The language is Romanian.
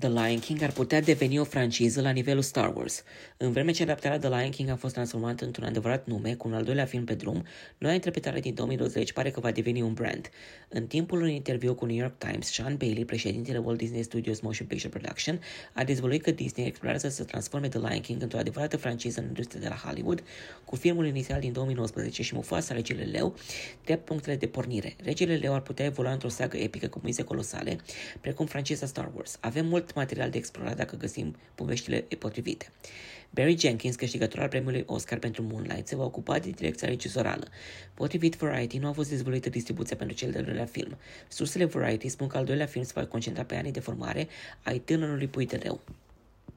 The Lion King ar putea deveni o franciză la nivelul Star Wars. În vreme ce adaptarea The Lion King a fost transformată într-un adevărat nume, cu un al doilea film pe drum, noua interpretare din 2020 pare că va deveni un brand. În timpul unui interviu cu New York Times, Sean Bailey, președintele Walt Disney Studios Motion Picture Production, a dezvăluit că Disney explorează să transforme The Lion King într-o adevărată franciză în industria de la Hollywood, cu filmul inițial din 2019 și Mufasa Regele Leu, de punctele de pornire. Regele Leu ar putea evolua într-o sagă epică cu mize colosale, precum franciza Star Wars. Avem mult material de explorat dacă găsim poveștile potrivite. Barry Jenkins, câștigător al premiului Oscar pentru Moonlight, se va ocupa de direcția regizorală. Potrivit Variety, nu a fost dezvolută distribuția pentru cel de-al doilea film. Sursele Variety spun că al doilea film se va concentra pe anii de formare ai tânărului pui de leu.